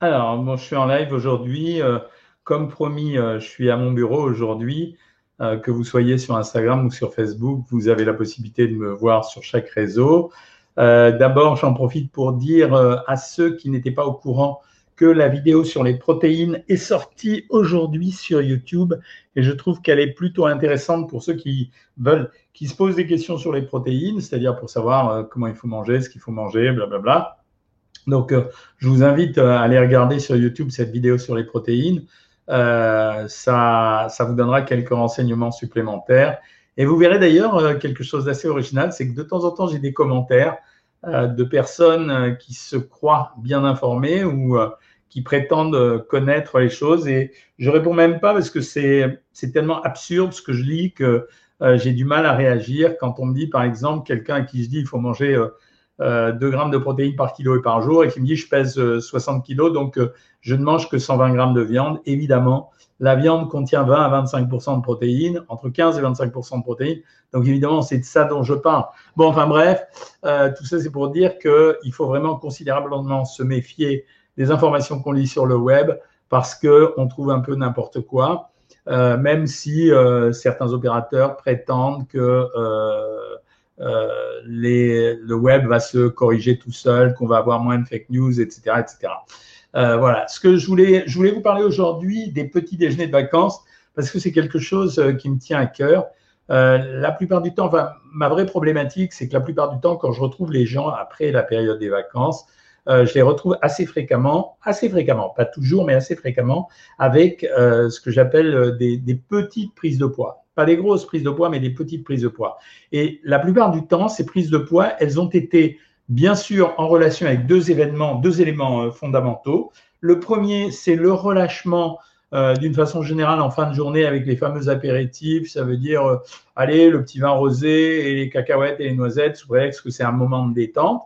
Alors, je suis en live aujourd'hui. Euh, comme promis, euh, je suis à mon bureau aujourd'hui. Euh, que vous soyez sur Instagram ou sur Facebook, vous avez la possibilité de me voir sur chaque réseau. D'abord, j'en profite pour dire à ceux qui n'étaient pas au courant que la vidéo sur les protéines est sortie aujourd'hui sur YouTube et je trouve qu'elle est plutôt intéressante pour ceux qui veulent, qui se posent des questions sur les protéines, c'est-à-dire pour savoir comment il faut manger, ce qu'il faut manger, blablabla. Donc, euh, je vous invite à aller regarder sur YouTube cette vidéo sur les protéines. Euh, ça, ça vous donnera quelques renseignements supplémentaires. Et vous verrez d'ailleurs quelque chose d'assez original, c'est que de temps en temps, j'ai des commentaires de personnes qui se croient bien informées ou qui prétendent connaître les choses. Et je réponds même pas parce que c'est tellement absurde ce que je lis que euh, j'ai du mal à réagir quand on me dit, par exemple, quelqu'un qui se dit il faut manger euh, euh, 2 grammes de protéines par kilo et par jour et qui me dit je pèse 60 euh, kilos, donc je ne mange que 120 grammes de viande. Évidemment, la viande contient 20 à 25% de protéines, entre 15 et 25% de protéines. Donc évidemment, c'est de ça dont je parle. Bon, enfin bref, tout ça c'est pour dire qu'il faut vraiment considérablement se méfier des informations qu'on lit sur le web parce qu'on trouve un peu n'importe quoi, euh, même si euh, certains opérateurs prétendent que euh, les, le web va se corriger tout seul, qu'on va avoir moins de fake news, etc. etc. voilà, ce que je voulais, je voulais vous parler aujourd'hui des petits déjeuners de vacances parce que c'est quelque chose qui me tient à cœur. la plupart du temps, enfin, ma vraie problématique, c'est que la plupart du temps, quand je retrouve les gens après la période des vacances, euh, je les retrouve assez fréquemment, assez fréquemment, pas toujours, mais assez fréquemment, avec euh, ce que j'appelle euh, des, des, petites prises de poids. Pas des grosses prises de poids, mais des petites prises de poids. Et la plupart du temps, ces prises de poids, elles ont été bien sûr en relation avec deux événements, deux éléments fondamentaux. Le premier, c'est le relâchement euh, d'une façon générale en fin de journée avec les fameux apéritifs. Ça veut dire, euh, allez, le petit vin rosé et les cacahuètes et les noisettes, sous prétexte que c'est un moment de détente.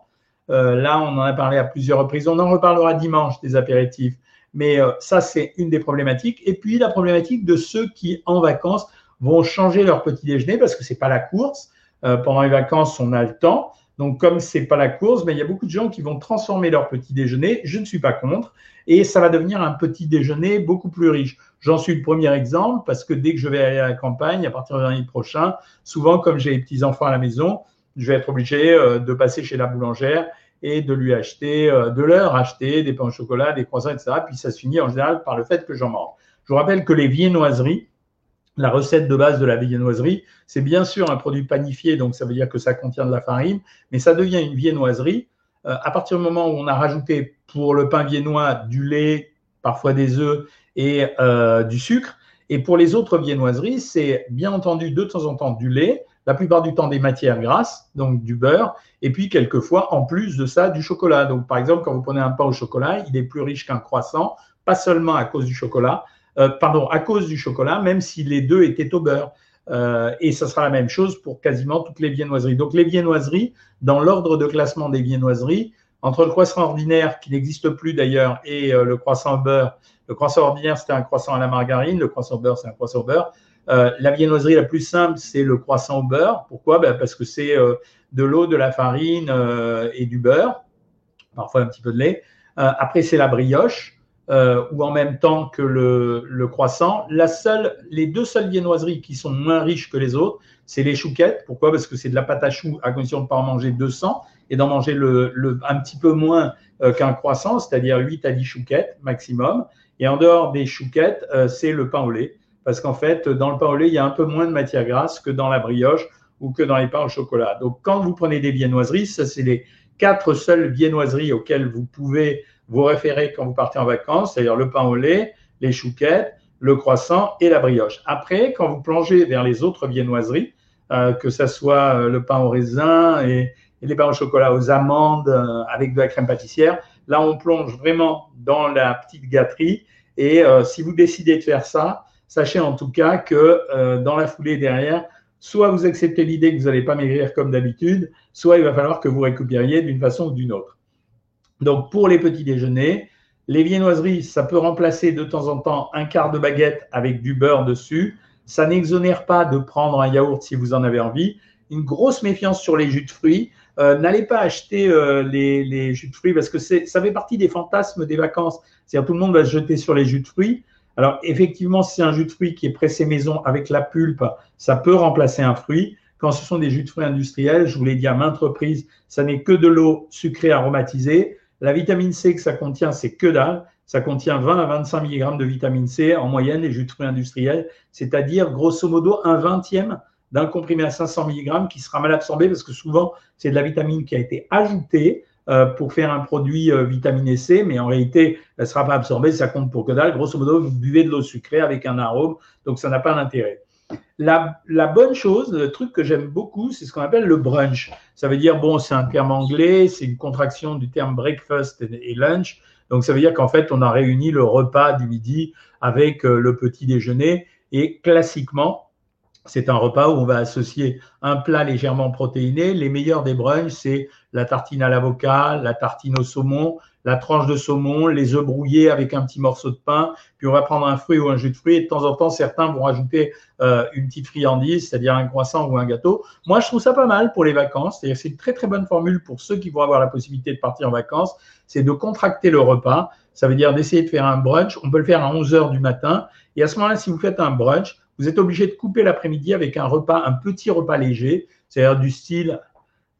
Euh, là, on en a parlé à plusieurs reprises. On en reparlera dimanche des apéritifs. Mais euh, ça, c'est une des problématiques. Et puis, la problématique de ceux qui, en vacances, vont changer leur petit déjeuner parce que ce n'est pas la course. Euh, pendant les vacances, on a le temps. Donc, comme ce n'est pas la course, ben, il y a beaucoup de gens qui vont transformer leur petit déjeuner. Je ne suis pas contre. Et ça va devenir un petit déjeuner beaucoup plus riche. J'en suis le premier exemple parce que dès que je vais aller à la campagne, à partir de l'année prochain, souvent, comme j'ai les petits-enfants à la maison, je vais être obligé de passer chez la boulangère et de lui acheter, euh, de leur acheter des pains au chocolat, des croissants, etc. Puis ça se finit en général par le fait que j'en mange. Je vous rappelle que les viennoiseries, la recette de base de la viennoiserie, c'est bien sûr un produit panifié, donc ça veut dire que ça contient de la farine, mais ça devient une viennoiserie euh, à partir du moment où on a rajouté pour le pain viennois du lait, parfois des œufs et euh, du sucre. Et pour les autres viennoiseries, c'est bien entendu de temps en temps du lait, la plupart du temps des matières grasses, donc du beurre, et puis quelquefois, en plus de ça, du chocolat. Donc, par exemple, quand vous prenez un pain au chocolat, il est plus riche qu'un croissant, pas seulement à cause du chocolat, euh, pardon, à cause du chocolat, même si les deux étaient au beurre. Euh, et ce sera la même chose pour quasiment toutes les viennoiseries. Donc, les viennoiseries, dans l'ordre de classement des viennoiseries, entre le croissant ordinaire, qui n'existe plus d'ailleurs, et euh, le croissant au beurre, le croissant ordinaire, c'était un croissant à la margarine, le croissant au beurre, c'est un croissant au beurre. La viennoiserie la plus simple, c'est le croissant au beurre. Pourquoi? Ben, Parce que c'est de l'eau, de la farine et du beurre, parfois un petit peu de lait. après, c'est la brioche, ou en même temps que le, croissant. La seule, les deux seules viennoiseries qui sont moins riches que les autres, c'est les chouquettes. Pourquoi? Parce que c'est de la pâte à choux à condition de ne pas en manger 200 et d'en manger le, un petit peu moins qu'un croissant, c'est-à-dire 8 à 10 chouquettes maximum. Et en dehors des chouquettes, c'est le pain au lait parce qu'en fait, dans le pain au lait, il y a un peu moins de matière grasse que dans la brioche ou que dans les pains au chocolat. Donc, quand vous prenez des viennoiseries, ça, c'est les quatre seules viennoiseries auxquelles vous pouvez vous référer quand vous partez en vacances, c'est-à-dire le pain au lait, les chouquettes, le croissant et la brioche. Après, quand vous plongez vers les autres viennoiseries, euh, que ce soit euh, le pain au raisin et, les pains au chocolat aux amandes euh, avec de la crème pâtissière, là, on plonge vraiment dans la petite gâterie. Et si vous décidez de faire ça, Sachez en tout cas que dans la foulée derrière, soit vous acceptez l'idée que vous n'allez pas maigrir comme d'habitude, soit il va falloir que vous récupériez d'une façon ou d'une autre. Donc pour les petits déjeuners, les viennoiseries, ça peut remplacer de temps en temps un quart de baguette avec du beurre dessus. Ça n'exonère pas de prendre un yaourt si vous en avez envie. Une grosse méfiance sur les jus de fruits euh, n'allez pas acheter les, jus de fruits parce que ça fait partie des fantasmes des vacances. C'est-à-dire tout le monde va se jeter sur les jus de fruits. Alors effectivement, si c'est un jus de fruits qui est pressé maison avec la pulpe, ça peut remplacer un fruit. Quand ce sont des jus de fruits industriels, je vous l'ai dit à maintes reprises, ça n'est que de l'eau sucrée aromatisée. La vitamine C que ça contient, c'est que dalle. Ça contient 20 à 25 mg de vitamine C en moyenne, les jus de fruits industriels, c'est-à-dire grosso modo un vingtième d'un comprimé à 500 mg qui sera mal absorbé parce que souvent, c'est de la vitamine qui a été ajoutée pour faire un produit euh, vitaminé C, mais en réalité, elle ne sera pas absorbée, ça compte pour que dalle. Grosso modo, vous buvez de l'eau sucrée avec un arôme, donc ça n'a pas d'intérêt. La, la, bonne chose, le truc que j'aime beaucoup, c'est ce qu'on appelle le brunch. Ça veut dire, bon, c'est un terme anglais, c'est une contraction du terme breakfast et lunch. Donc, ça veut dire qu'en fait, on a réuni le repas du midi avec euh, le petit déjeuner. Et classiquement, c'est un repas où on va associer un plat légèrement protéiné. Les meilleurs des brunchs, c'est la tartine à l'avocat, la tartine au saumon, la tranche de saumon, les œufs brouillés avec un petit morceau de pain. Puis on va prendre un fruit ou un jus de fruits. Et de temps en temps, certains vont rajouter euh, une petite friandise, c'est-à-dire un croissant ou un gâteau. Moi, je trouve ça pas mal pour les vacances. C'est une très très bonne formule pour ceux qui vont avoir la possibilité de partir en vacances. C'est de contracter le repas. Ça veut dire d'essayer de faire un brunch. On peut le faire à 11 heures du matin. Et à ce moment-là, si vous faites un brunch, vous êtes obligé de couper l'après-midi avec un repas, un petit repas léger, c'est-à-dire du style,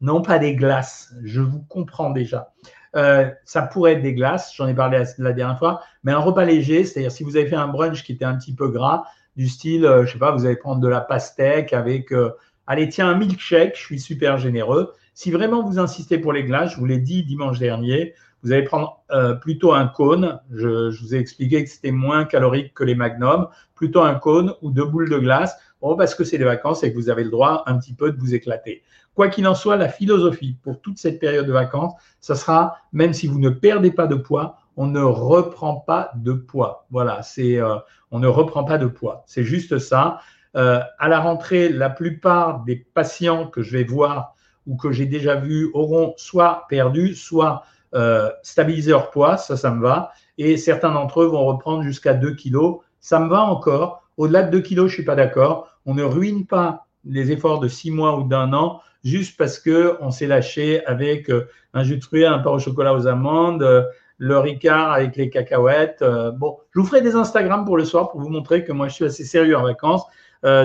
non pas des glaces, je vous comprends déjà. Euh, ça pourrait être des glaces, j'en ai parlé la dernière fois, mais un repas léger, c'est-à-dire si vous avez fait un brunch qui était un petit peu gras, du style, euh, je sais pas, vous allez prendre de la pastèque avec, euh, allez, tiens, un milkshake, je suis super généreux. Si vraiment vous insistez pour les glaces, je vous l'ai dit dimanche dernier, vous allez prendre euh, plutôt un cône. Je, vous ai expliqué que c'était moins calorique que les magnums. Plutôt un cône ou deux boules de glace. Bon, parce que c'est des vacances et que vous avez le droit un petit peu de vous éclater. Quoi qu'il en soit, la philosophie pour toute cette période de vacances, ça sera, même si vous ne perdez pas de poids, on ne reprend pas de poids. Voilà, c'est, euh, on ne reprend pas de poids. C'est juste ça. Euh, à la rentrée, la plupart des patients que je vais voir ou que j'ai déjà vus auront soit perdu, soit euh, stabiliser leur poids, ça, ça me va. Et certains d'entre eux vont reprendre jusqu'à 2 kilos. Ça me va encore. Au-delà de 2 kilos, je ne suis pas d'accord. On ne ruine pas les efforts de 6 mois ou d'un an juste parce qu'on s'est lâché avec euh, un jus de fruits, un pain au chocolat aux amandes, euh, le Ricard avec les cacahuètes. Bon, je vous ferai des Instagram pour le soir pour vous montrer que moi, je suis assez sérieux en vacances.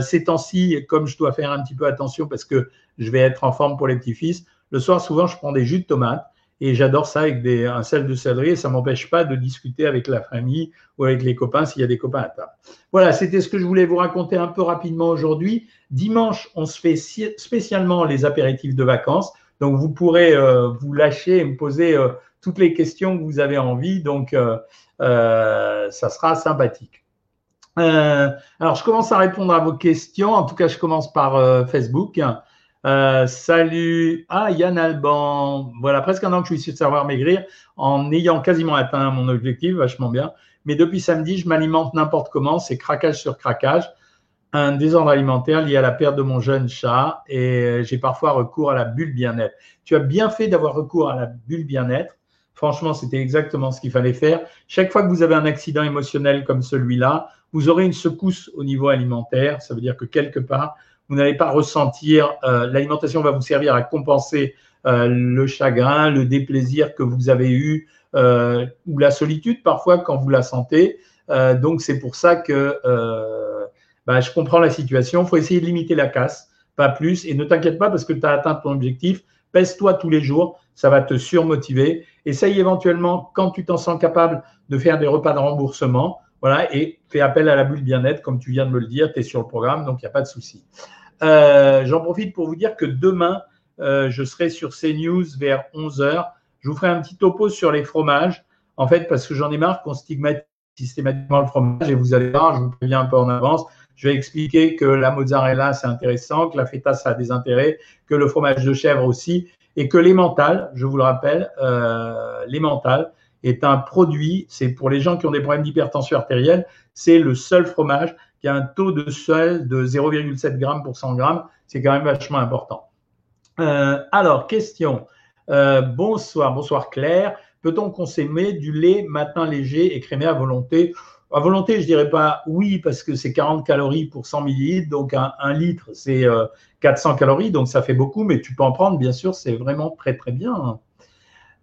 ces temps-ci, comme je dois faire un petit peu attention parce que je vais être en forme pour les petits-fils, le soir, souvent, je prends des jus de tomates et j'adore ça avec un sel de céleri ça ne m'empêche pas de discuter avec la famille ou avec les copains s'il y a des copains à table. Voilà, c'était ce que je voulais vous raconter un peu rapidement aujourd'hui. Dimanche, on se fait spécialement les apéritifs de vacances. Donc, vous pourrez euh, vous lâcher et me poser euh, toutes les questions que vous avez envie. Donc, euh, ça sera sympathique. alors, je commence à répondre à vos questions. En tout cas, je commence par Facebook. Euh, salut. Ah, Yann Alban. Voilà, presque un an que je suis de savoir maigrir en ayant quasiment atteint mon objectif, vachement bien. Mais depuis samedi, je m'alimente n'importe comment, c'est craquage sur craquage. Un désordre alimentaire lié à la perte de mon jeune chat et j'ai parfois recours à la bulle bien-être. Tu as bien fait d'avoir recours à la bulle bien-être. Franchement, c'était exactement ce qu'il fallait faire. Chaque fois que vous avez un accident émotionnel comme celui-là, vous aurez une secousse au niveau alimentaire. Ça veut dire que quelque part, vous n'allez pas ressentir, euh, l'alimentation va vous servir à compenser euh, le chagrin, le déplaisir que vous avez eu euh, ou la solitude parfois quand vous la sentez. donc c'est pour ça que bah, je comprends la situation. Il faut essayer de limiter la casse, pas plus. Et ne t'inquiète pas parce que tu as atteint ton objectif. Pèse-toi tous les jours, ça va te surmotiver. Essaye éventuellement, quand tu t'en sens capable, de faire des repas de remboursement. Voilà, et fais appel à la bulle bien-être, comme tu viens de me le dire, tu es sur le programme, donc il n'y a pas de souci. Euh, j'en profite pour vous dire que demain, euh, je serai sur CNews vers 11h. Je vous ferai un petit topo sur les fromages, en fait, parce que j'en ai marre qu'on stigmatise systématiquement le fromage, et vous allez voir, je vous préviens un peu en avance, je vais expliquer que la mozzarella, c'est intéressant, que la feta, ça a des intérêts, que le fromage de chèvre aussi, et que l'emmental, je vous le rappelle, euh, l'emmental, est un produit, c'est pour les gens qui ont des problèmes d'hypertension artérielle, c'est le seul fromage qui a un taux de sel de 0,7 g pour 100 g. C'est quand même vachement important. Euh, alors, question. Euh, bonsoir, bonsoir Claire. Peut-on consommer du lait matin léger et crémé à volonté? À volonté, je dirais pas oui, parce que c'est 40 calories pour 100 millilitres, donc un, litre, c'est 400 euh, calories, donc ça fait beaucoup, mais tu peux en prendre, bien sûr, c'est vraiment très très bien.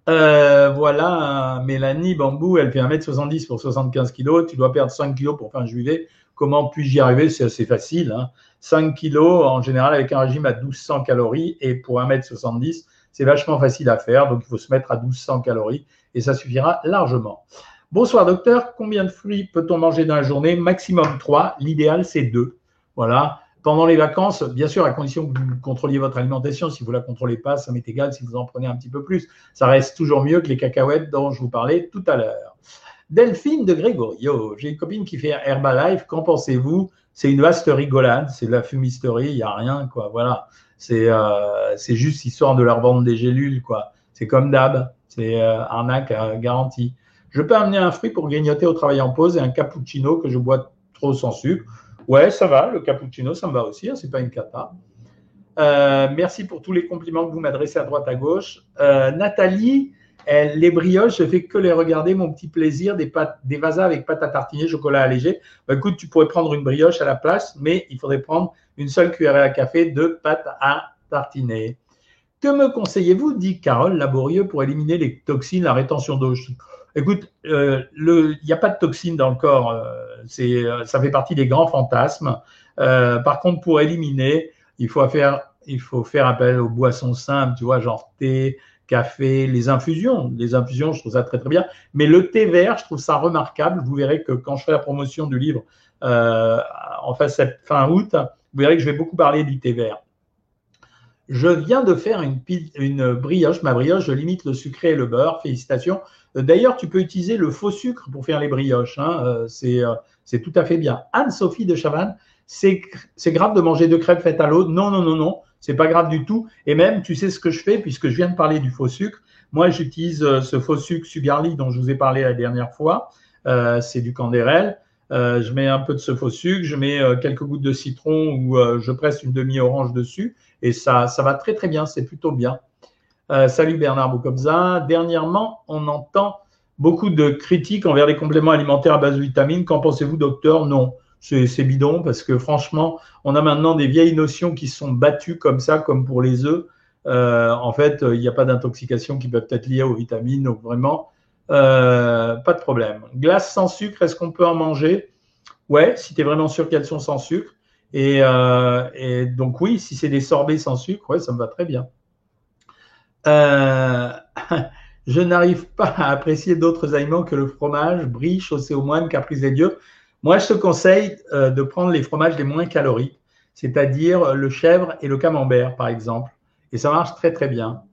Euh, voilà, Mélanie Bambou, elle fait 1m70 pour 75 kg, tu dois perdre 5 kg pour faire un. Comment puis-je y arriver? C'est assez facile. 5 hein. kg en général avec un régime à 1200 calories et pour 1m70, c'est vachement facile à faire. Donc il faut se mettre à 1200 calories et ça suffira largement. Bonsoir docteur, combien de fruits peut-on manger dans la journée? Maximum 3, l'idéal c'est 2. Voilà. Pendant les vacances, bien sûr, à condition que vous contrôliez votre alimentation, si vous ne la contrôlez pas, ça m'est égal si vous en prenez un petit peu plus. Ça reste toujours mieux que les cacahuètes dont je vous parlais tout à l'heure. Delphine de Grégorio, j'ai une copine qui fait Herbalife, qu'en pensez-vous? C'est une vaste rigolade, c'est de la fumisterie, il n'y a rien, quoi. Voilà, c'est euh, juste histoire de leur vendre des gélules, quoi. C'est comme d'hab, c'est euh, arnaque euh, garantie. Je peux amener un fruit pour grignoter au travail en pause et un cappuccino que je bois trop sans sucre. Ouais, ça va, le cappuccino, ça me va aussi, hein, c'est pas une cata. Euh, merci pour tous les compliments que vous m'adressez à droite à gauche. Euh, Nathalie, les brioches, je fais que les regarder, mon petit plaisir, des, pâtes, des vasas avec pâte à tartiner, chocolat allégé. Bah, écoute, tu pourrais prendre une brioche à la place, mais il faudrait prendre une seule cuillère à café de pâte à tartiner. Que me conseillez-vous dit Carole Laborieux pour éliminer les toxines, la rétention d'eau? Écoute, euh, il n'y a pas de toxines dans le corps. Euh, c'est, euh, ça fait partie des grands fantasmes. par contre, pour éliminer, il faut faire, il faut faire appel aux boissons simples, tu vois, genre thé, café, les infusions. Les infusions, je trouve ça très très bien. Mais le thé vert, je trouve ça remarquable. Vous verrez que quand je fais la promotion du livre en fin, fin août, vous verrez que je vais beaucoup parler du thé vert. Je viens de faire une, brioche. Ma brioche, je limite le sucré et le beurre. Félicitations. D'ailleurs, tu peux utiliser le faux sucre pour faire les brioches. Hein. Euh, euh, c'est tout à fait bien. Anne-Sophie de Chavannes, c'est grave de manger deux crêpes faites à l'eau. Non, non, non, non. C'est pas grave du tout. Et même, tu sais ce que je fais, puisque je viens de parler du faux sucre. Moi, j'utilise euh, ce faux sucre Sugarly dont je vous ai parlé la dernière fois. c'est du candérel. je mets un peu de ce faux sucre, je mets quelques gouttes de citron ou je presse une demi-orange dessus et ça, va très très bien, c'est plutôt bien. Euh, salut Bernard Boukobza. Dernièrement, on entend beaucoup de critiques envers les compléments alimentaires à base de vitamines. Qu'en pensez-vous, docteur? Non, c'est bidon parce que franchement, on a maintenant des vieilles notions qui sont battues comme ça, comme pour les œufs. Euh, en fait, il n'y a pas d'intoxication qui peut être liée aux vitamines, donc vraiment, euh, pas de problème. Glace sans sucre, est-ce qu'on peut en manger? Ouais, si tu es vraiment sûr qu'elles sont sans sucre. Et, et donc oui, si c'est des sorbets sans sucre, ouais, ça me va très bien. Euh, je n'arrive pas à apprécier d'autres aliments que le fromage, brie, chaussé au moine, caprice des dieux. Moi, je te conseille euh, de prendre les fromages les moins caloriques, c'est-à-dire le chèvre et le camembert, par exemple. Et ça marche très, très bien.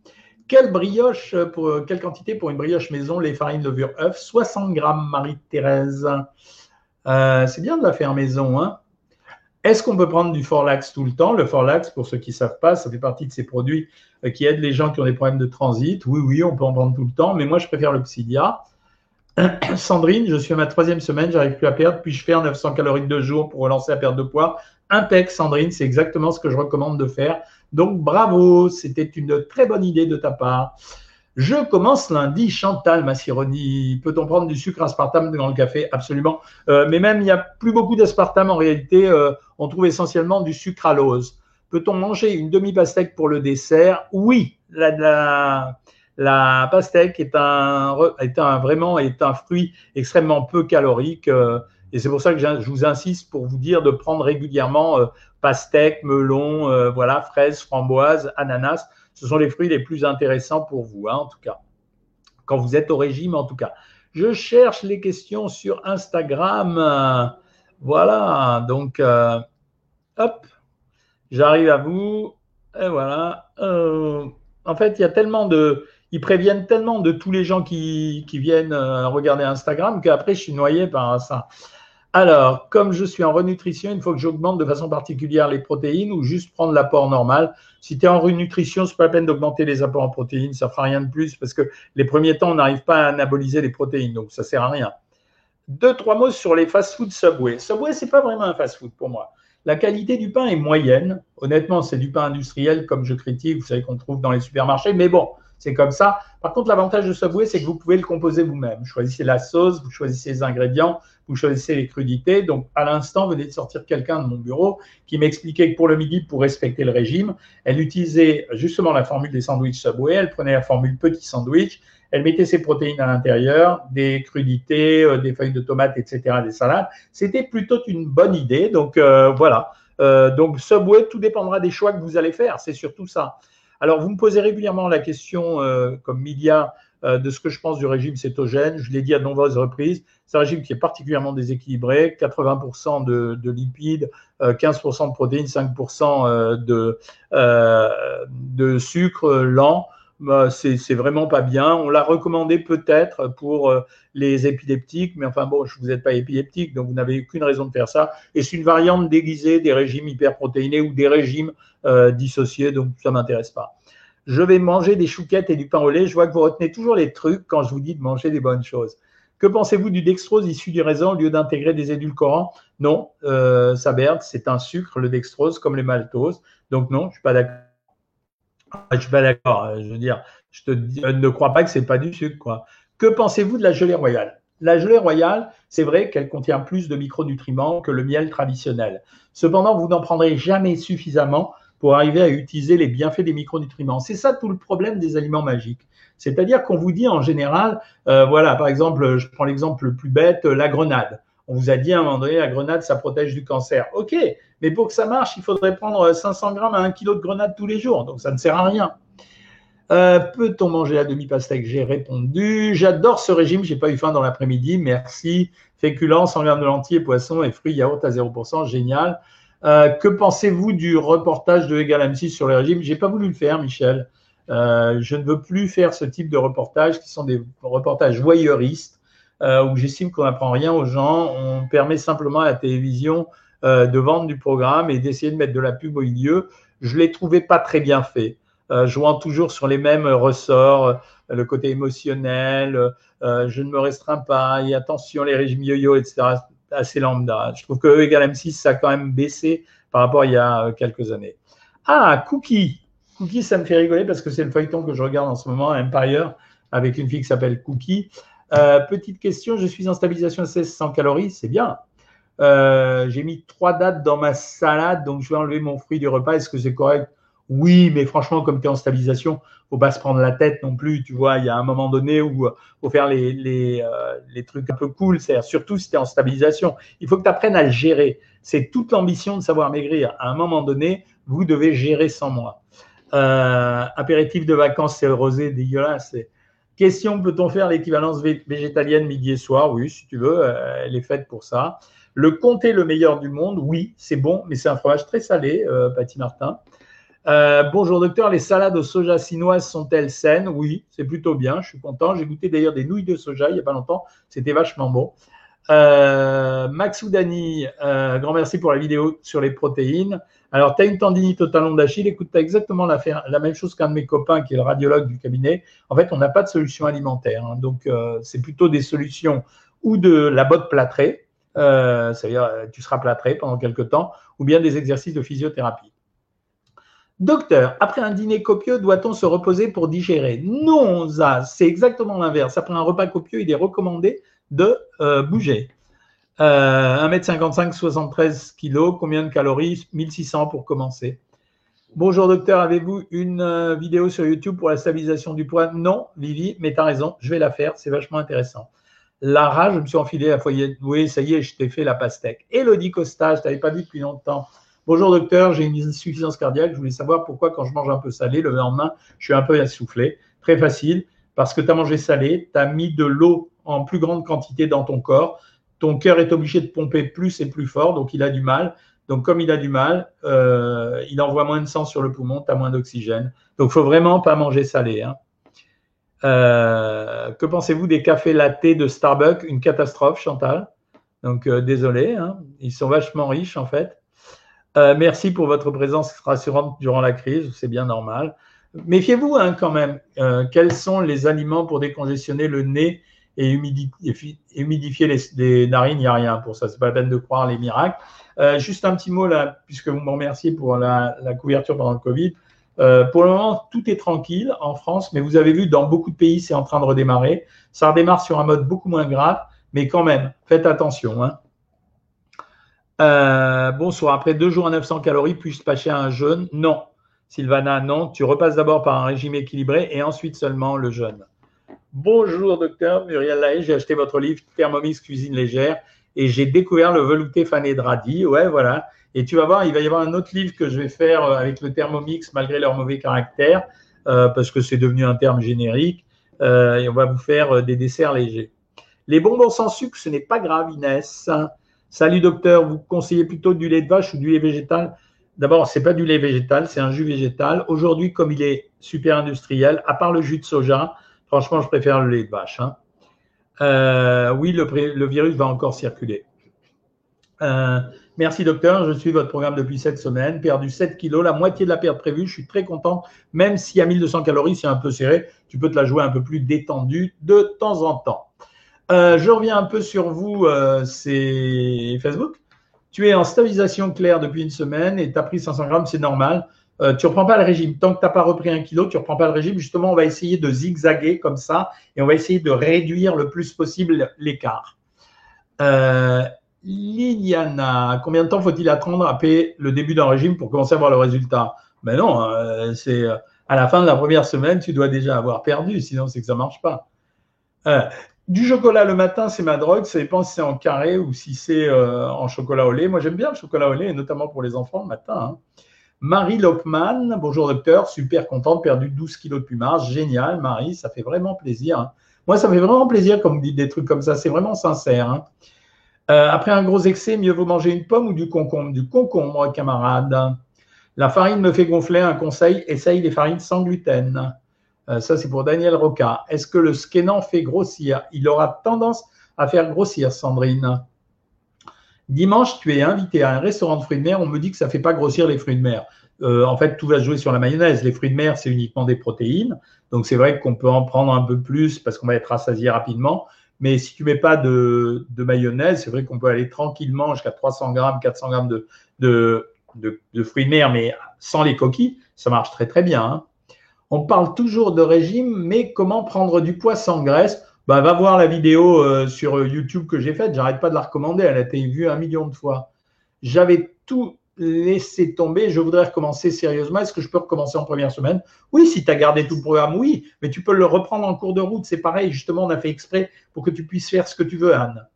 Quelle brioche, pour, quelle quantité pour une brioche maison, les farines, levure, œufs 60 grammes, Marie-Thérèse. Euh, c'est bien de la faire maison. Hein est-ce qu'on peut prendre du Forlax tout le temps? Le Forlax, pour ceux qui ne savent pas, ça fait partie de ces produits euh, qui aident les gens qui ont des problèmes de transit. Oui, oui, on peut en prendre tout le temps, mais moi, je préfère le Psyllia. Sandrine, je suis à ma troisième semaine, j'arrive plus à perdre, puis je fais 900 calories de jours pour relancer la perte de poids. Impec, Sandrine, c'est exactement ce que je recommande de faire. Donc, bravo, c'était une très bonne idée de ta part. Je commence lundi. Chantal Massironi, peut-on prendre du sucre aspartame dans le café? Absolument. Euh, mais même, il n'y a plus beaucoup d'aspartame en réalité. Euh, on trouve essentiellement du sucralose. Peut-on manger une demi-pastèque pour le dessert? Oui. La, pastèque est un, est un, vraiment est un fruit extrêmement peu calorique. Euh, et c'est pour ça que je vous insiste pour vous dire de prendre régulièrement pastèque, melon, voilà, fraises, framboises, ananas ce sont les fruits les plus intéressants pour vous, hein, en tout cas, quand vous êtes au régime, en tout cas. Je cherche les questions sur Instagram. Voilà, donc, euh, hop, j'arrive à vous. Et voilà. Euh, en fait, il y a tellement de. Ils préviennent tellement de tous les gens qui, viennent euh, regarder Instagram qu'après, je suis noyé par ça. Alors, comme je suis en renutrition, il faut que j'augmente de façon particulière les protéines ou juste prendre l'apport normal. Si tu es en renutrition, ce n'est pas la peine d'augmenter les apports en protéines, ça ne fera rien de plus parce que les premiers temps, on n'arrive pas à anaboliser les protéines, donc ça ne sert à rien. Deux, trois mots sur les fast-food Subway. Subway, ce n'est pas vraiment un fast-food pour moi. La qualité du pain est moyenne. Honnêtement, c'est du pain industriel, comme je critique, vous savez qu'on trouve dans les supermarchés, mais bon, c'est comme ça. Par contre, l'avantage de Subway, c'est que vous pouvez le composer vous-même. Choisissez la sauce, vous choisissez les ingrédients, vous choisissez les crudités. Donc, à l'instant, venait de sortir quelqu'un de mon bureau qui m'expliquait que pour le midi, pour respecter le régime, elle utilisait justement la formule des sandwichs Subway. Elle prenait la formule petit sandwich. Elle mettait ses protéines à l'intérieur, des crudités, euh, des feuilles de tomates, etc., des salades. C'était plutôt une bonne idée. Donc, euh, voilà. Euh, donc, Subway, tout dépendra des choix que vous allez faire. C'est surtout ça. Alors, vous me posez régulièrement la question, euh, comme Milia, euh, de ce que je pense du régime cétogène. Je l'ai dit à de nombreuses reprises. C'est un régime qui est particulièrement déséquilibré 80% de, de, lipides, 15% de protéines, 5% de, de sucre lent. Bah, c'est vraiment pas bien. On l'a recommandé peut-être pour euh, les épileptiques, mais enfin bon, vous n'êtes pas épileptique, donc vous n'avez aucune raison de faire ça. Et c'est une variante déguisée des régimes hyperprotéinés ou des régimes euh, dissociés, donc ça ne m'intéresse pas. Je vais manger des chouquettes et du pain au lait. Je vois que vous retenez toujours les trucs quand je vous dis de manger des bonnes choses. Que pensez-vous du dextrose issu du raisin au lieu d'intégrer des édulcorants? Non, euh, ça c'est un sucre, le dextrose, comme les maltoses. Donc non, je ne suis pas d'accord. Ah, je suis pas d'accord. Euh, je veux dire, je euh, ne crois pas que c'est pas du sucre, quoi. Que pensez-vous de la gelée royale? La gelée royale, c'est vrai qu'elle contient plus de micronutriments que le miel traditionnel. Cependant, vous n'en prendrez jamais suffisamment pour arriver à utiliser les bienfaits des micronutriments. C'est ça tout le problème des aliments magiques. C'est-à-dire qu'on vous dit en général, euh, voilà, par exemple, je prends l'exemple le plus bête, la grenade. On vous a dit à un moment donné, la grenade, ça protège du cancer. OK, mais pour que ça marche, il faudrait prendre 500 grammes à 1 kg de grenade tous les jours. Donc, ça ne sert à rien. Euh, peut-on manger la demi-pastèque J'ai répondu. J'adore ce régime. J'ai pas eu faim dans l'après-midi. Merci. Féculents, 100 grammes de lentilles, poissons et fruits, yaourt à 0%. Génial. Euh, que pensez-vous du reportage de Egal M6 sur le régime? J'ai pas voulu le faire, Michel. Euh, je ne veux plus faire ce type de reportages qui sont des reportages voyeuristes où j'estime qu'on n'apprend rien aux gens. On permet simplement à la télévision euh, de vendre du programme et d'essayer de mettre de la pub au milieu. Je ne l'ai trouvé pas très bien fait, euh, jouant toujours sur les mêmes ressorts, euh, le côté émotionnel, je ne me restreins pas, et attention, les régimes yo-yo, etc. Assez lambda. Je trouve que E égale M6, ça a quand même baissé par rapport à il y a quelques années. Ah, Cookie. Cookie, ça me fait rigoler parce que c'est le feuilleton que je regarde en ce moment, Empire, avec une fille qui s'appelle Cookie. Petite question, je suis en stabilisation à 1600 calories, c'est bien. Euh, j'ai mis trois dates dans ma salade, donc je vais enlever mon fruit du repas. Est-ce que c'est correct? Oui, mais franchement, comme tu es en stabilisation, faut pas se prendre la tête non plus. Tu vois, il y a un moment donné où euh, faut faire les, euh, trucs un peu cool, c'est surtout si tu es en stabilisation. Il faut que tu apprennes à le gérer. C'est toute l'ambition de savoir maigrir. À un moment donné, vous devez gérer sans moi. apéritif de vacances, c'est rosé dégueulasse. Question, peut-on faire l'équivalence végétalienne midi et soir? Oui, si tu veux, elle est faite pour ça. Le comté le meilleur du monde, oui, c'est bon, mais c'est un fromage très salé, euh, Patty Martin. Euh, bonjour docteur, les salades au soja chinoises sont-elles saines? Oui, c'est plutôt bien, je suis content. J'ai goûté d'ailleurs des nouilles de soja il n'y a pas longtemps, c'était vachement bon. Euh, Max Oudani, euh, grand merci pour la vidéo sur les protéines. Alors, tu as une tendinite au talon d'Achille, écoute, tu as exactement la, même chose qu'un de mes copains qui est le radiologue du cabinet. En fait, on n'a pas de solution alimentaire, hein. donc c'est plutôt des solutions ou de la botte plâtrée, euh, c'est-à-dire euh, tu seras plâtré pendant quelques temps, ou bien des exercices de physiothérapie. Docteur, après un dîner copieux, doit-on se reposer pour digérer? Non, c'est exactement l'inverse. Après un repas copieux, il est recommandé de euh, bouger. 1m55, 73 kg, combien de calories? 1600 pour commencer. Bonjour docteur, avez-vous une vidéo sur YouTube pour la stabilisation du poids? Non, Vivi, mais tu as raison, je vais la faire, c'est vachement intéressant. Lara, je me suis enfilé à foyer. Oui, ça y est, je t'ai fait la pastèque. Elodie Costa, je t'avais pas vu depuis longtemps. Bonjour docteur, j'ai une insuffisance cardiaque. Je voulais savoir pourquoi quand je mange un peu salé, le lendemain, je suis un peu essoufflé. Très facile, parce que tu as mangé salé, tu as mis de l'eau en plus grande quantité dans ton corps. Ton cœur est obligé de pomper plus et plus fort, donc il a du mal. Donc comme il a du mal, euh, il envoie moins de sang sur le poumon, tu as moins d'oxygène. Donc il faut vraiment pas manger salé. Hein. Euh, que pensez-vous des cafés lattés de Starbucks? Une catastrophe, Chantal. Donc, euh, désolé, hein. ils sont vachement riches en fait. Merci pour votre présence rassurante durant la crise, c'est bien normal. Méfiez-vous hein, quand même. quels sont les aliments pour décongestionner le nez et humidifier, les, narines Il n'y a rien pour ça, c'est pas la peine de croire les miracles. juste un petit mot là, puisque vous me remerciez pour la, la couverture pendant le Covid. Euh, pour le moment, tout est tranquille en France, mais vous avez vu, dans beaucoup de pays, c'est en train de redémarrer. Ça redémarre sur un mode beaucoup moins grave, mais quand même, faites attention. Hein. Euh, bonsoir. Après deux jours à 900 calories, puis-je passer à un jeûne? Non. Sylvana, non. Tu repasses d'abord par un régime équilibré et ensuite seulement le jeûne. Bonjour, docteur Muriel Lahaye. J'ai acheté votre livre Thermomix Cuisine légère et j'ai découvert le velouté fané de radis. Ouais, voilà. Et tu vas voir, il va y avoir un autre livre que je vais faire euh, avec le Thermomix malgré leur mauvais caractère, euh, parce que c'est devenu un terme générique. Euh, et on va vous faire des desserts légers. Les bonbons sans sucre, ce n'est pas grave, Inès. Salut docteur, vous conseillez plutôt du lait de vache ou du lait végétal? D'abord, ce n'est pas du lait végétal, c'est un jus végétal. Aujourd'hui, comme il est super industriel, à part le jus de soja, franchement, je préfère le lait de vache. Hein. oui, le, virus va encore circuler. Euh, Merci docteur, je suis votre programme depuis cette semaine, perdu 7 kilos, la moitié de la perte prévue, je suis très content, même si à 1200 calories c'est un peu serré, tu peux te la jouer un peu plus détendue de temps en temps. Euh, je reviens un peu sur vous, euh, c'est Facebook. Tu es en stabilisation claire depuis une semaine et tu as pris 500 grammes, c'est normal. Euh, tu ne reprends pas le régime. Tant que tu n'as pas repris un kilo, tu ne reprends pas le régime. Justement, on va essayer de zigzaguer comme ça et on va essayer de réduire le plus possible l'écart. Liliana, combien de temps faut-il attendre après le début d'un régime pour commencer à voir le résultat? Ben non, euh, c'est euh, à la fin de la première semaine, tu dois déjà avoir perdu, sinon c'est que ça ne marche pas. Euh, du chocolat le matin, c'est ma drogue. Ça dépend si c'est en carré ou si c'est en chocolat au lait. Moi, j'aime bien le chocolat au lait, notamment pour les enfants le matin. Hein. Marie Lockman, bonjour docteur, super contente, perdu 12 kilos depuis mars. Génial, Marie, ça fait vraiment plaisir. Hein. Moi, ça fait vraiment plaisir quand vous dites des trucs comme ça. C'est vraiment sincère. Hein. Euh, après un gros excès, mieux vaut manger une pomme ou du concombre Du concombre, camarade. La farine me fait gonfler. Un conseil, essaye les farines sans gluten. Euh, ça, c'est pour Daniel Roca. Est-ce que le skénan fait grossir? Il aura tendance à faire grossir, Sandrine. Dimanche, tu es invité à un restaurant de fruits de mer. On me dit que ça ne fait pas grossir les fruits de mer. Euh, en fait, tout va jouer sur la mayonnaise. Les fruits de mer, c'est uniquement des protéines. Donc, c'est vrai qu'on peut en prendre un peu plus parce qu'on va être rassasié rapidement. Mais si tu mets pas de, mayonnaise, c'est vrai qu'on peut aller tranquillement jusqu'à 300 grammes, 400 grammes de, de, fruits de mer, mais sans les coquilles, ça marche très très bien. Hein. On parle toujours de régime, mais comment prendre du poids sans graisse? Bah, Va voir la vidéo euh, sur YouTube que j'ai faite, j'arrête pas de la recommander, elle a été vue un million de fois. J'avais tout, laisser tomber, je voudrais recommencer sérieusement. Est-ce que je peux recommencer en première semaine? Oui, si tu as gardé tout le programme, oui, mais tu peux le reprendre en cours de route. C'est pareil, justement, on a fait exprès pour que tu puisses faire ce que tu veux, Anne.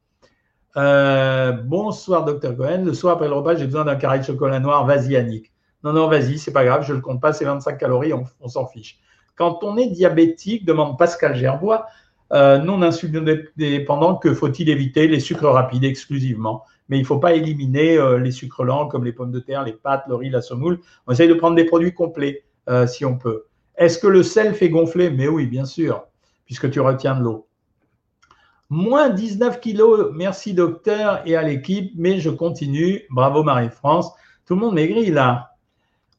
Euh, bonsoir, docteur Cohen. Le soir après le repas, j'ai besoin d'un carré de chocolat noir. Vas-y, Annick. Non, non, vas-y, c'est pas grave, je ne le compte pas, c'est 25 calories, on, s'en fiche. Quand on est diabétique, demande Pascal Gerbois, euh, non insuline dépendant, que faut-il éviter Les sucres rapides exclusivement? Mais il ne faut pas éliminer euh, les sucres lents comme les pommes de terre, les pâtes, le riz, la semoule. On essaye de prendre des produits complets euh, si on peut. Est-ce que le sel fait gonfler? Mais oui, bien sûr, puisque tu retiens de l'eau. Moins 19 kilos, merci docteur et à l'équipe, mais je continue. Bravo Marie-France. Tout le monde maigrit là.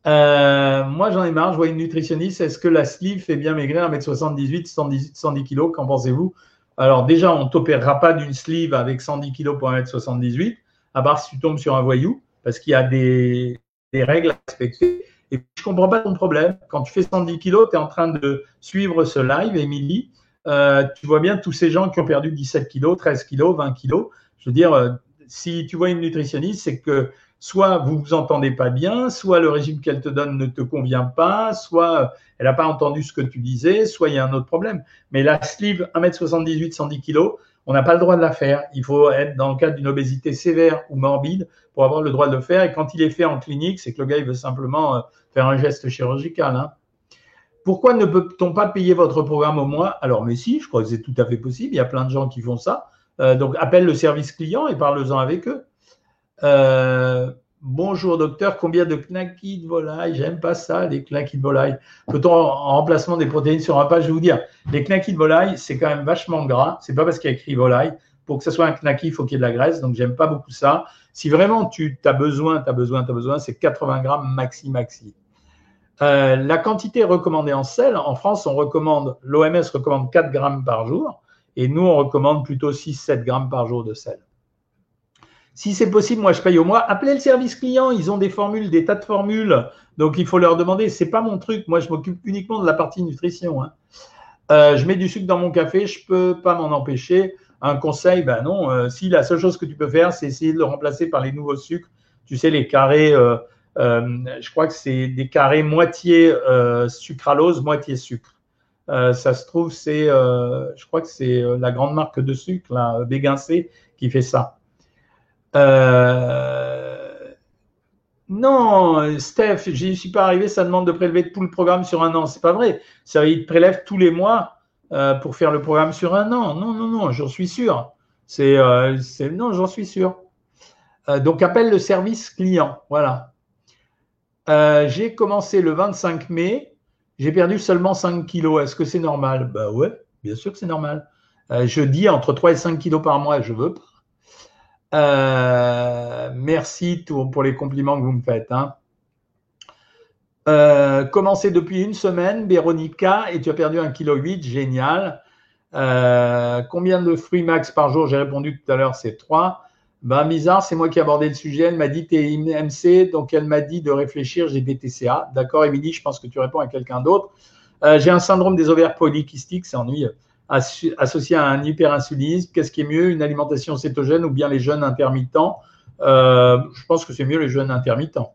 Euh, moi, j'en ai marre. Je vois une nutritionniste. Est-ce que la sleeve fait bien maigrir 1m78, 110, 110 kg Qu'en pensez-vous? Alors déjà, on ne t'opérera pas d'une sleeve avec 110 kg pour 1m78, à part si tu tombes sur un voyou, parce qu'il y a des, règles à respecter. Et je ne comprends pas ton problème. Quand tu fais 110 kg, tu es en train de suivre ce live, Émilie. Euh, tu vois bien tous ces gens qui ont perdu 17 kg, 13 kg, 20 kg. Je veux dire, euh, si tu vois une nutritionniste, c'est que soit vous vous entendez pas bien, soit le régime qu'elle te donne ne te convient pas, soit elle n'a pas entendu ce que tu disais, soit il y a un autre problème. Mais la sleeve 1m78, 110 kg, on n'a pas le droit de la faire. Il faut être dans le cadre d'une obésité sévère ou morbide pour avoir le droit de le faire. Et quand il est fait en clinique, c'est que le gars, il veut simplement euh, faire un geste chirurgical. Hein. Pourquoi ne peut-on pas payer votre programme au mois? Alors, mais si, je crois que c'est tout à fait possible. Il y a plein de gens qui font ça. Euh, donc, appelle le service client et parle-en avec eux. Euh, bonjour docteur, combien de knackis de volaille J'aime pas ça, les knackis de volaille. Peut-on en, remplacement des protéines sur un pas? Je vais vous dire, les knackis de volaille, c'est quand même vachement gras. C'est pas parce qu'il y a écrit volaille. Pour que ce soit un knacky, il faut qu'il y ait de la graisse. Donc, j'aime pas beaucoup ça. Si vraiment tu as besoin, tu as besoin, tu as besoin, c'est 80 grammes maxi maxi. Euh, la quantité recommandée en sel, en France, on recommande, l'OMS recommande 4 grammes par jour et nous, on recommande plutôt 6-7 grammes par jour de sel. Si c'est possible, moi je paye au mois. Appelez le service client, ils ont des formules, des tas de formules. Donc il faut leur demander. C'est pas mon truc. Moi je m'occupe uniquement de la partie nutrition. Hein. Euh, je mets du sucre dans mon café, je peux pas m'en empêcher. Un conseil, ben non. Euh, si la seule chose que tu peux faire, c'est essayer de le remplacer par les nouveaux sucres. Tu sais, les carrés, euh, je crois que c'est des carrés moitié sucralose, moitié sucre. ça se trouve, c'est, je crois que c'est la grande marque de sucre, là, Béguincé, qui fait ça. Non, Steph, j'y suis pas arrivé, ça demande de prélever tout le programme sur un an. C'est pas vrai. Ça, il te prélève tous les mois euh, pour faire le programme sur un an. Non, non, non, j'en suis sûr. C'est, euh, non, j'en suis sûr. Euh, donc, appelle le service client. Voilà. j'ai commencé le 25 mai. J'ai perdu seulement 5 kilos. Est-ce que c'est normal? Ben ouais, bien sûr que c'est normal. je dis entre 3 et 5 kilos par mois, je veux pas. Euh, merci pour les compliments que vous me faites. Hein. Euh, commencé depuis une semaine, Véronica, et tu as perdu 1,8 kg, génial. Euh, combien de fruits max par jour? J'ai répondu tout à l'heure, c'est 3. Ben, bizarre, c'est moi qui ai abordé le sujet. Elle m'a dit es MC, donc elle m'a dit de réfléchir, j'ai des TCA. D'accord, Émilie, je pense que tu réponds à quelqu'un d'autre. j'ai un syndrome des ovaires polykystiques, c'est ennuyeux associé à un hyperinsulinisme. Qu'est-ce qui est mieux, une alimentation cétogène ou bien les jeûnes intermittents? Euh, Je pense que c'est mieux les jeûnes intermittents.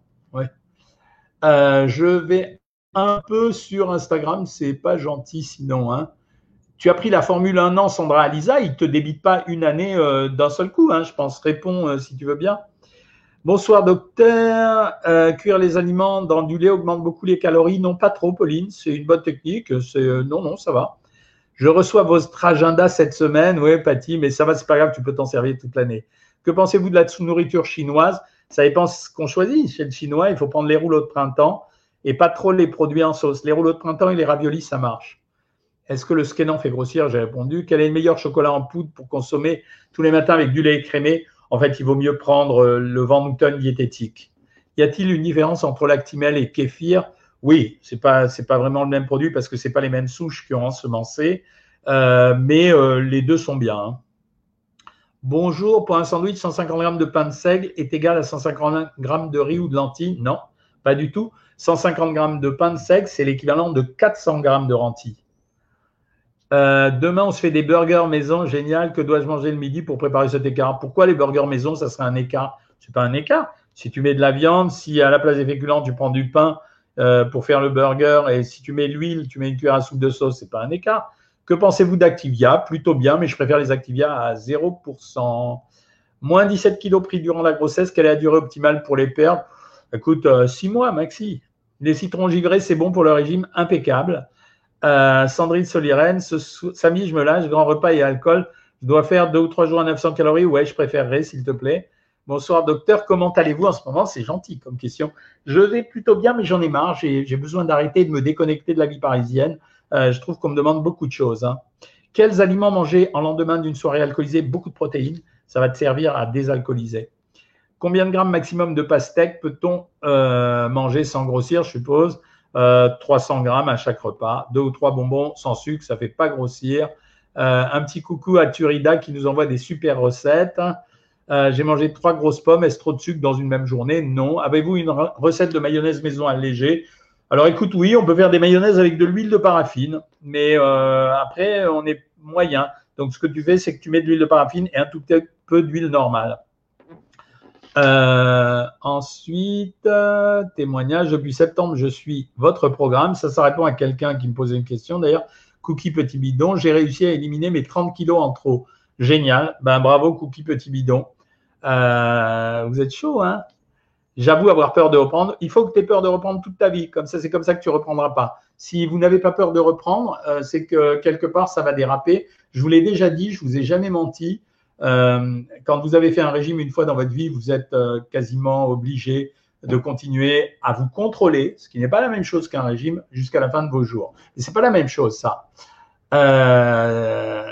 Euh, je vais un peu sur Instagram, c'est pas gentil sinon. Hein. Tu as pris la formule un an, Sandra Alisa, il ne te débite pas une année euh, d'un seul coup, hein, je pense. Réponds si tu veux bien. Bonsoir docteur. cuire les aliments dans du lait augmente beaucoup les calories. Non, pas trop, Pauline. C'est une bonne technique. Non, non, ça va. Je reçois votre agenda cette semaine. Oui, Patty, mais ça va, c'est pas grave, tu peux t'en servir toute l'année. Que pensez-vous de la nourriture chinoise? Ça dépend ce qu'on choisit. Chez le chinois, il faut prendre les rouleaux de printemps et pas trop les produits en sauce. Les rouleaux de printemps et les raviolis, ça marche. Est-ce que le scanner fait grossir? J'ai répondu. Quel est le meilleur chocolat en poudre pour consommer tous les matins avec du lait écrémé? En fait, il vaut mieux prendre euh, le Van diététique. Y a-t-il une différence entre lactimel et kéfir? Oui, c'est pas c'est pas vraiment le même produit parce que c'est pas les mêmes souches qui ont ensemencé, euh, mais euh, les deux sont bien. Hein. Bonjour, pour un sandwich, 150 g de pain de seigle est égal à 150 g de riz ou de lentilles? Non, pas du tout. 150 g de pain de seigle, c'est l'équivalent de 400 g de lentilles. Euh, demain, on se fait des burgers maison. Génial. Que dois-je manger le midi pour préparer cet écart? Pourquoi les burgers maison, ça serait un écart? C'est pas un écart. Si tu mets de la viande, si à la place des féculents, tu prends du pain, euh, pour faire le burger et si tu mets l'huile, tu mets une cuillère à soupe de sauce, c'est pas un écart. Que pensez-vous d'Activia? Plutôt bien, mais je préfère les Activia à 0%. Moins 17 kilos pris durant la grossesse, quelle est la durée optimale pour les perdre Écoute, 6 euh, mois, maxi. Les citrons givrés, c'est bon pour le régime, impeccable. Euh, Sandrine Solirène, samedi, je me lâche, grand repas et alcool. Je dois faire deux ou trois jours à 900 calories. Ouais, je préférerais, s'il te plaît. Bonsoir docteur, comment allez-vous en ce moment? C'est gentil comme question. Je vais plutôt bien, mais j'en ai marre. J'ai besoin d'arrêter de me déconnecter de la vie parisienne. Euh, je trouve qu'on me demande beaucoup de choses. Hein. Quels aliments manger en lendemain d'une soirée alcoolisée? Beaucoup de protéines. Ça va te servir à désalcooliser. Combien de grammes maximum de pastèque peut-on euh, manger sans grossir, je suppose? 300 euh, grammes à chaque repas. Deux ou trois bonbons sans sucre, ça ne fait pas grossir. un petit coucou à Turida qui nous envoie des super recettes. Euh, j'ai mangé trois grosses pommes. Est-ce trop de sucre dans une même journée? Non. Avez-vous une recette de mayonnaise maison allégée Alors écoute, oui, on peut faire des mayonnaises avec de l'huile de paraffine, mais euh, après, on est moyen. Donc ce que tu fais, c'est que tu mets de l'huile de paraffine et un tout petit peu d'huile normale. Euh, ensuite, témoignage. Depuis septembre, je suis votre programme. Ça, ça répond à quelqu'un qui me posait une question. D'ailleurs, Cookie Petit Bidon, j'ai réussi à éliminer mes 30 kilos en trop. Génial. Ben, bravo, Cookie Petit Bidon. Euh, vous êtes chaud, hein? J'avoue avoir peur de reprendre. Il faut que tu aies peur de reprendre toute ta vie. Comme ça, c'est comme ça que tu ne reprendras pas. Si vous n'avez pas peur de reprendre, euh, c'est que quelque part, ça va déraper. Je vous l'ai déjà dit, je ne vous ai jamais menti. Euh, quand vous avez fait un régime une fois dans votre vie, vous êtes quasiment obligé de continuer à vous contrôler, ce qui n'est pas la même chose qu'un régime jusqu'à la fin de vos jours. Et c'est pas la même chose, ça. Euh,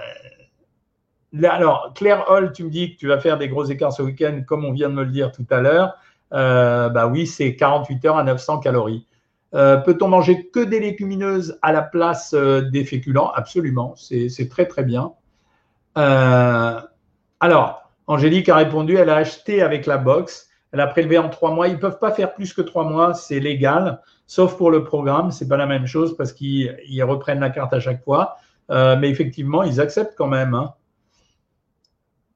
alors, Claire Hall, tu me dis que tu vas faire des gros écarts ce week-end, comme on vient de me le dire tout à l'heure. Euh, bah oui, c'est 48 heures à 900 calories. Euh, peut-on manger que des légumineuses à la place euh, des féculents? Absolument, c'est très très bien. alors, Angélique a répondu, elle a acheté avec la box, elle a prélevé en trois mois. Ils ne peuvent pas faire plus que trois mois, c'est légal, sauf pour le programme, c'est pas la même chose parce qu'ils reprennent la carte à chaque fois. Mais effectivement, ils acceptent quand même. Hein.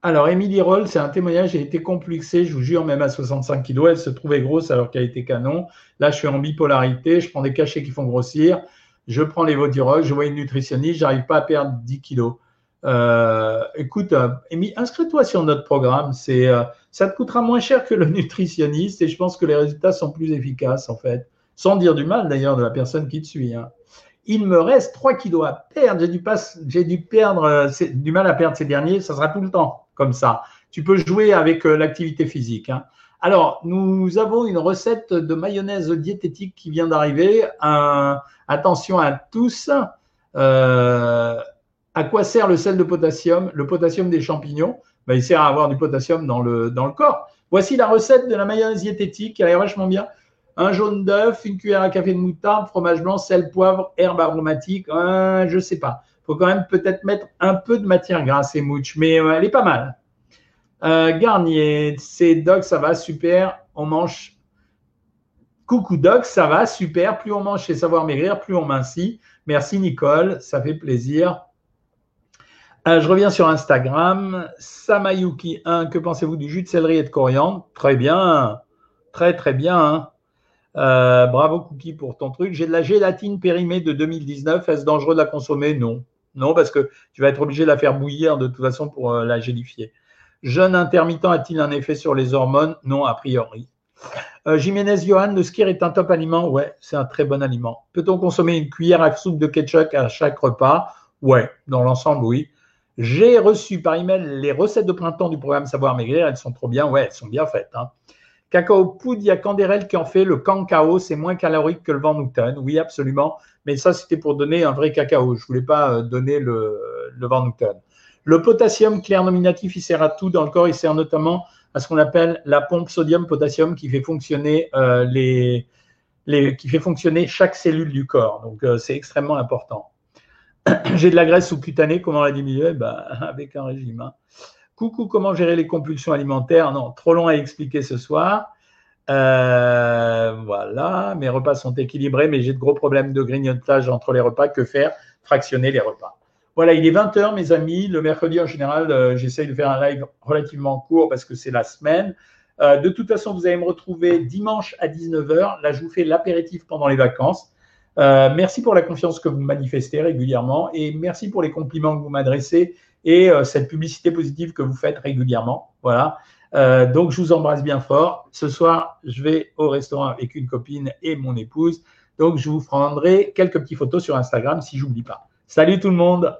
Alors, Émilie Roll, c'est un témoignage, j'ai été complexée, je vous jure, même à 65 kg, elle se trouvait grosse alors qu'elle était canon. Là, je suis en bipolarité, je prends des cachets qui font grossir, je prends les Votirox, je vois une nutritionniste, j'arrive pas à perdre 10 kg. Euh, écoute, euh, inscris-toi sur notre programme, euh, ça te coûtera moins cher que le nutritionniste et je pense que les résultats sont plus efficaces en fait. Sans dire du mal d'ailleurs de la personne qui te suit. Hein. Il me reste 3 kilos à perdre, j'ai dû perdre, du mal à perdre ces derniers, ça sera tout le temps ça. Tu peux jouer avec euh, l'activité physique. Hein. Alors, nous avons une recette de mayonnaise diététique qui vient d'arriver. attention à tous. Euh, à quoi sert le sel de potassium? Le potassium des champignons, ben, il sert à avoir du potassium dans le, dans le corps. Voici la recette de la mayonnaise diététique. Elle est vachement bien. Un jaune d'œuf, une cuillère à café de moutarde, fromage blanc, sel, poivre, herbe aromatique. Je je sais pas faut quand même peut-être mettre un peu de matière grasse et mouche, mais euh, elle est pas mal. Euh, Garnier, c'est Doc, ça va, super. On mange. Coucou Doc, ça va, super. Plus on mange chez Savoir Maigrir, plus on mincit. Merci Nicole, ça fait plaisir. Euh, je reviens sur Instagram. Samayuki1, que pensez-vous du jus de céleri et de coriandre? Très bien, très très bien. Hein. bravo Cookie pour ton truc. J'ai de la gélatine périmée de 2019. Est-ce dangereux de la consommer? Non. Non, parce que tu vas être obligé de la faire bouillir de toute façon pour euh, la gélifier. Jeûne intermittent a-t-il un effet sur les hormones? Non, a priori. Euh, Jiménez Johan, le skir est un top aliment? Ouais, c'est un très bon aliment. Peut-on consommer une cuillère à soupe de ketchup à chaque repas? Ouais, dans l'ensemble, oui. J'ai reçu par email les recettes de printemps du programme Savoir Maigrir. Elles sont trop bien. Ouais, elles sont bien faites. Hein. Cacao poudre, il y a Candérel qui en fait. Le cacao, c'est moins calorique que le Van Newton. Oui, absolument. Mais ça, c'était pour donner un vrai cacao. Je ne voulais pas euh, donner le, le Van Newton. Le potassium clair nominatif, il sert à tout dans le corps. Il sert notamment à ce qu'on appelle la pompe sodium-potassium qui fait fonctionner euh, qui fait fonctionner chaque cellule du corps. Donc, euh, c'est extrêmement important. J'ai de la graisse sous-cutanée, comment la diminuer bah, Avec un régime. Hein. Coucou, comment gérer les compulsions alimentaires? Non, trop long à expliquer ce soir. Euh, voilà, mes repas sont équilibrés, mais j'ai de gros problèmes de grignotage entre les repas. Que faire? Fractionner les repas. Voilà, il est 20h, mes amis. Le mercredi, en général, euh, j'essaye de faire un live relativement court parce que c'est la semaine. Euh, de toute façon, vous allez me retrouver dimanche à 19h. Là, je vous fais l'apéritif pendant les vacances. merci pour la confiance que vous manifestez régulièrement et merci pour les compliments que vous m'adressez et euh, cette publicité positive que vous faites régulièrement. Voilà. Euh, donc, je vous embrasse bien fort. Ce soir, je vais au restaurant avec une copine et mon épouse. Donc, je vous prendrai quelques petites photos sur Instagram si j'oublie pas. Salut tout le monde